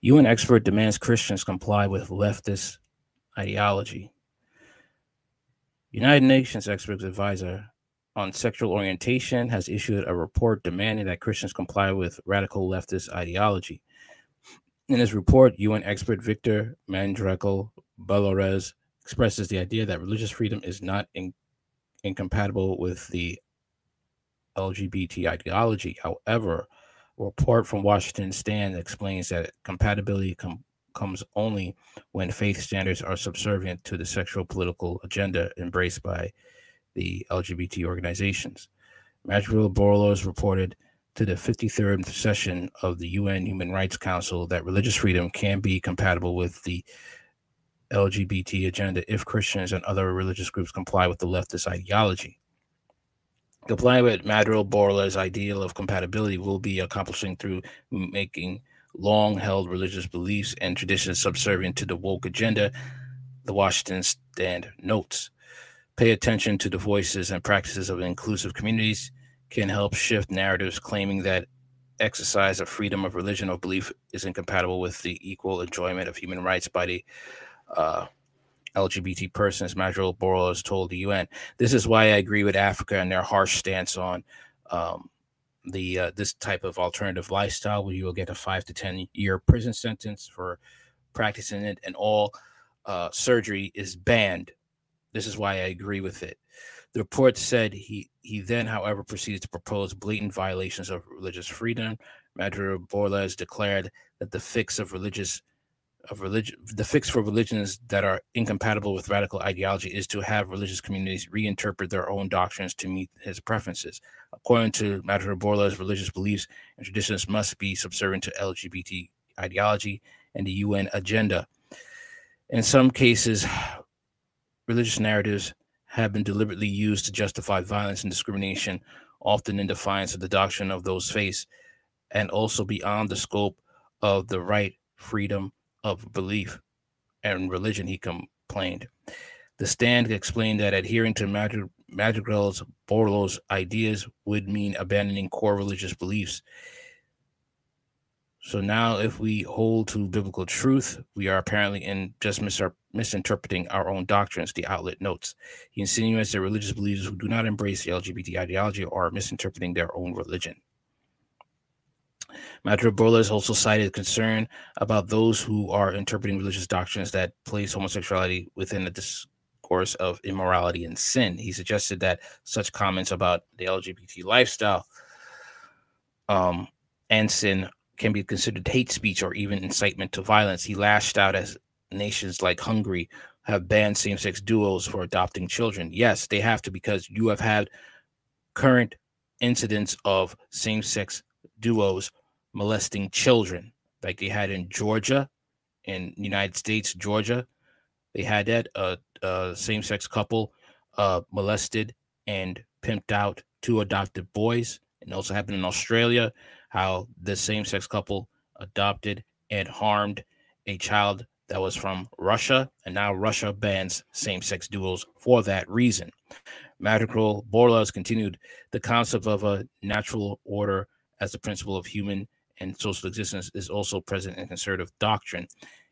UN expert demands Christians comply with leftist ideology. United Nations expert advisor on sexual orientation has issued a report demanding that Christians comply with radical leftist ideology. In his report, UN expert Victor Mandrakil Belores expresses the idea that religious freedom is not in, incompatible with the LGBT ideology. However, report from Washington Stand explains that compatibility com- comes only when faith standards are subservient to the sexual political agenda embraced by the LGBT organizations. Mandrakil Bellores reported to the 53rd session of the UN Human Rights Council that religious freedom can be compatible with the LGBT agenda if Christians and other religious groups comply with the leftist ideology. Complying with Mandrakil Borla's ideal of compatibility will be accomplishing through making long held religious beliefs and traditions subservient to the woke agenda, the Washington Stand notes. Pay attention to the voices and practices of inclusive communities can help shift narratives claiming that exercise of freedom of religion or belief is incompatible with the equal enjoyment of human rights by the uh, LGBT persons, Mandrakil Bellores told the UN. This is why I agree with Africa and their harsh stance on um, the uh, this type of alternative lifestyle, where you will get a five to ten year prison sentence for practicing it, and all uh, surgery is banned. This is why I agree with it. The report said he he then, however, proceeded to propose blatant violations of religious freedom. Mandrakil Bellores declared that the fix of religious of religion the fix for religions that are incompatible with radical ideology is to have religious communities reinterpret their own doctrines to meet his preferences. According to Mandrakil Bellores religious beliefs and traditions must be subservient to lgbt ideology and the un agenda. In some cases religious narratives have been deliberately used to justify violence and discrimination often in defiance of the doctrine of those faiths and also beyond the scope of the right freedom of belief and religion, he complained. The stand explained that adhering to Madrig- Mandrakil's Bellores ideas would mean abandoning core religious beliefs. So now, if we hold to biblical truth, we are apparently in just mis- misinterpreting our own doctrines, the outlet notes. He insinuates that religious believers who do not embrace the LGBT ideology are misinterpreting their own religion. Mandrakil Bellores also cited concern about those who are interpreting religious doctrines that place homosexuality within the discourse of immorality and sin. He suggested that such comments about the LGBT lifestyle um, and sin can be considered hate speech or even incitement to violence. He lashed out as nations like Hungary have banned same sex duos for adopting children. Yes, they have to because you have had current incidents of same sex duos molesting children, like they had in Georgia, in United States, Georgia. They had that a uh, uh, same-sex couple uh, molested and pimped out two adopted boys, and also happened in Australia. How the same-sex couple adopted and harmed a child that was from Russia, and now Russia bans same-sex duos for that reason. Madrigal Borla has continued the concept of a natural order as the principle of human and social existence is also present in conservative doctrine.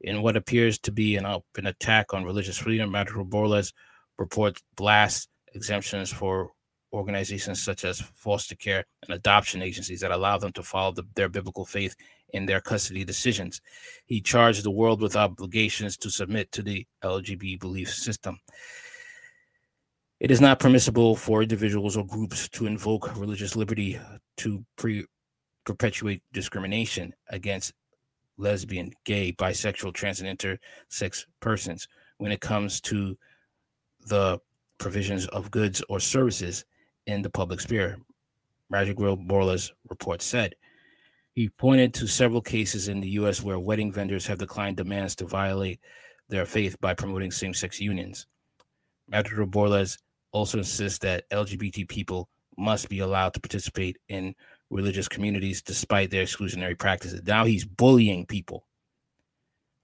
In what appears to be an, an attack on religious freedom, Mandrakil Bellores reports blast exemptions for organizations such as foster care and adoption agencies that allow them to follow the, their biblical faith in their custody decisions. He charged the world with obligations to submit to the LGBT belief system. It is not permissible for individuals or groups to invoke religious liberty to pre- perpetuate discrimination against lesbian, gay, bisexual, trans, and intersex persons when it comes to the provisions of goods or services in the public sphere. Mandrakil Borla's report said. He pointed to several cases in the U.S. where wedding vendors have declined demands to violate their faith by promoting same sex unions. Mandrakil Bellores also insists that LGBT people must be allowed to participate in religious communities despite their exclusionary practices. Now he's bullying people.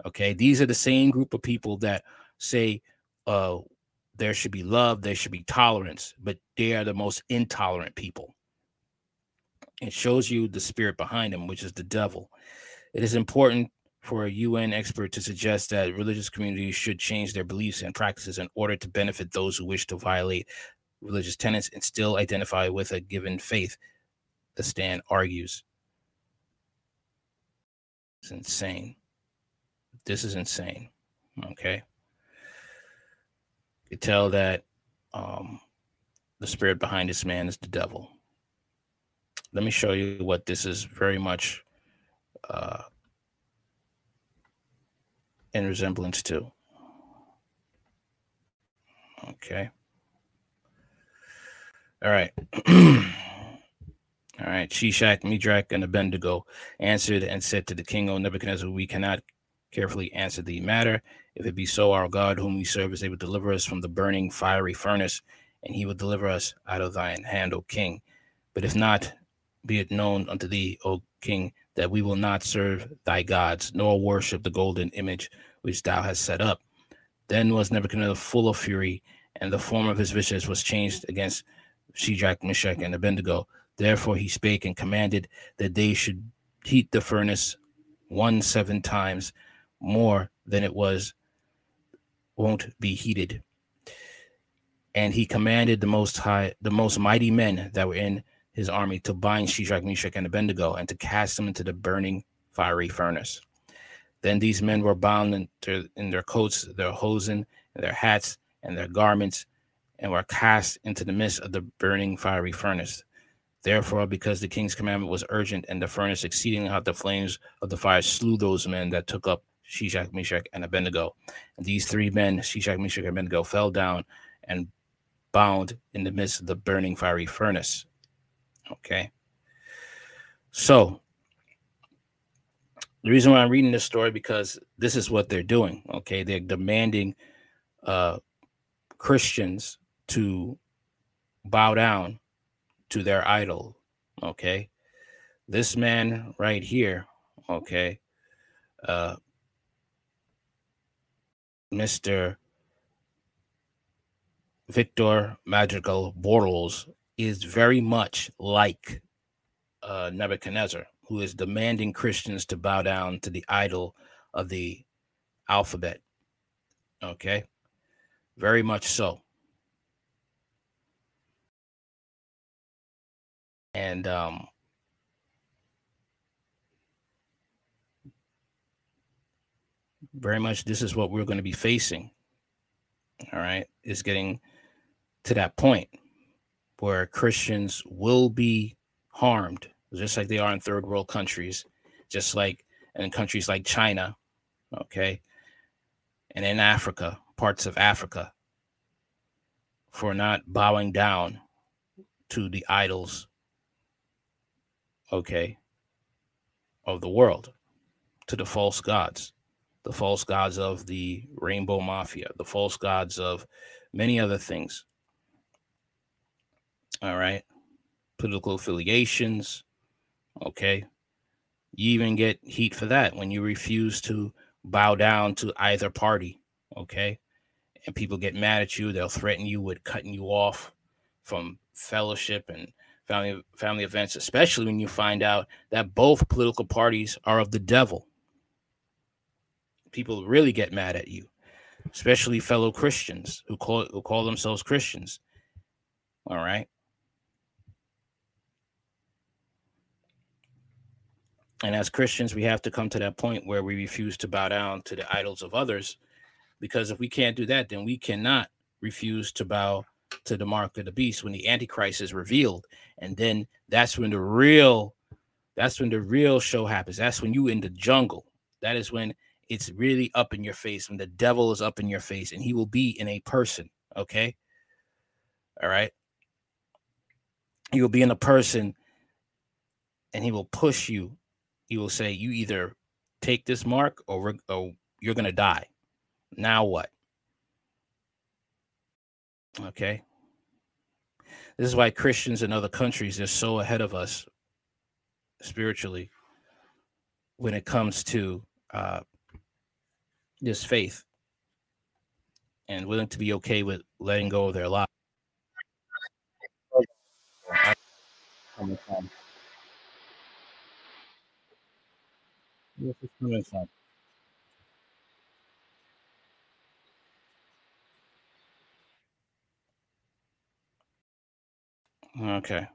Okay, these are the same group of people that say uh, there should be love, there should be tolerance, but they are the most intolerant people. It shows you the spirit behind them, which is the devil. It is important for a UN expert to suggest that religious communities should change their beliefs and practices in order to benefit those who wish to violate religious tenets and still identify with a given faith, the stand argues. It's insane. This is insane. Okay. You tell that um, the spirit behind this man is the devil. Let me show you what this is very much uh, in resemblance to. Okay. All right. All right. Shishak, Midrak, and Abednego answered and said to the king, O Nebuchadnezzar, we cannot carefully answer the matter. If it be so, our God, whom we serve, is able to deliver us from the burning fiery furnace, and he will deliver us out of thine hand, O king. But if not, be it known unto thee, O king, that we will not serve thy gods, nor worship the golden image which thou hast set up. Then was Nebuchadnezzar full of fury, and the form of his visage was changed against Shadrach, Meshach, and Abednego. Therefore he spake and commanded that they should heat the furnace one seven times more than it was won't be heated. And he commanded the most high, the most mighty men that were in his army to bind Shadrach, Meshach, and Abednego and to cast them into the burning fiery furnace. Then these men were bound in their, coats, their hosen, their hats, and their garments, and were cast into the midst of the burning fiery furnace. Therefore, because the king's commandment was urgent, and the furnace exceeding hot, the flames of the fire slew those men that took up Shishak, Meshach, and Abednego. And these three men, Shishak, Meshach, and Abednego, fell down and bound in the midst of the burning fiery furnace. Okay. So the reason why I'm reading this story because this is what they're doing. Okay, they're demanding uh, Christians to bow down to their idol. Okay, this man right here. Okay, uh, Mister Victor Madrigal Bortles is very much like uh, Nebuchadnezzar, who is demanding Christians to bow down to the idol of the alphabet. Okay, very much so. And um, very much this is what we're going to be facing. All right, is getting to that point where Christians will be harmed, just like they are in third world countries, just like in countries like China, okay, and in Africa, parts of Africa, for not bowing down to the idols, okay, of the world, to the false gods, the false gods of the rainbow mafia, the false gods of many other things all right. Political affiliations. Okay. You even get heat for that when you refuse to bow down to either party. Okay. And people get mad at you. They'll threaten you with cutting you off from fellowship and family family events, especially when you find out that both political parties are of the devil. People really get mad at you, especially fellow Christians who call who call themselves Christians. All right. And as Christians, we have to come to that point where we refuse to bow down to the idols of others. Because if we can't do that, then we cannot refuse to bow to the mark of the beast when the Antichrist is revealed. And then that's when the real that's when the real show happens. That's when you in the jungle. That is when it's really up in your face, when the devil is up in your face, and he will be in a person. Okay. All right. He will be in a person and he will push you he will say, "You either take this mark, or, or you're to die." Now what? Okay. This is why Christians in other countries are so ahead of us spiritually when it comes to uh, this faith and willing to be okay with letting go of their lives. Where's this coming from? Okay.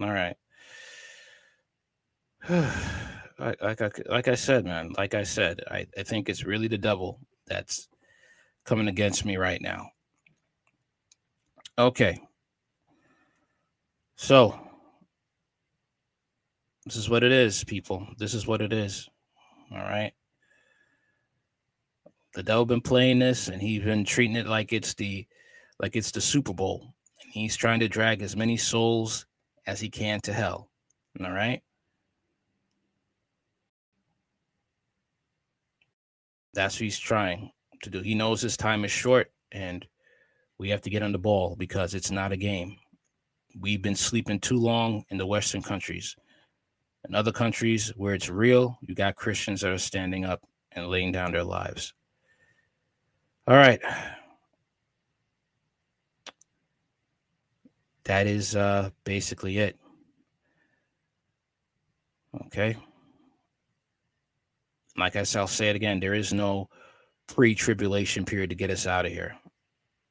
All right. like, like, I, like I said, man, like I said, I, I think it's really the devil that's coming against me right now. Okay. So, this is what it is, people. This is what it is. All right. The devil been playing this and he's been treating it like it's the like it's the Super Bowl. He's trying to drag as many souls as he can to hell. All right. That's what he's trying to do. He knows his time is short and we have to get on the ball because it's not a game. We've been sleeping too long in the Western countries. In other countries where it's real, you got Christians that are standing up and laying down their lives. All right. That is uh, basically it. Okay. Like I said, I'll say it again. There is no pre-tribulation period to get us out of here.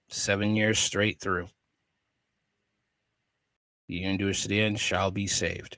Seven years straight through. The endures to the end shall be saved.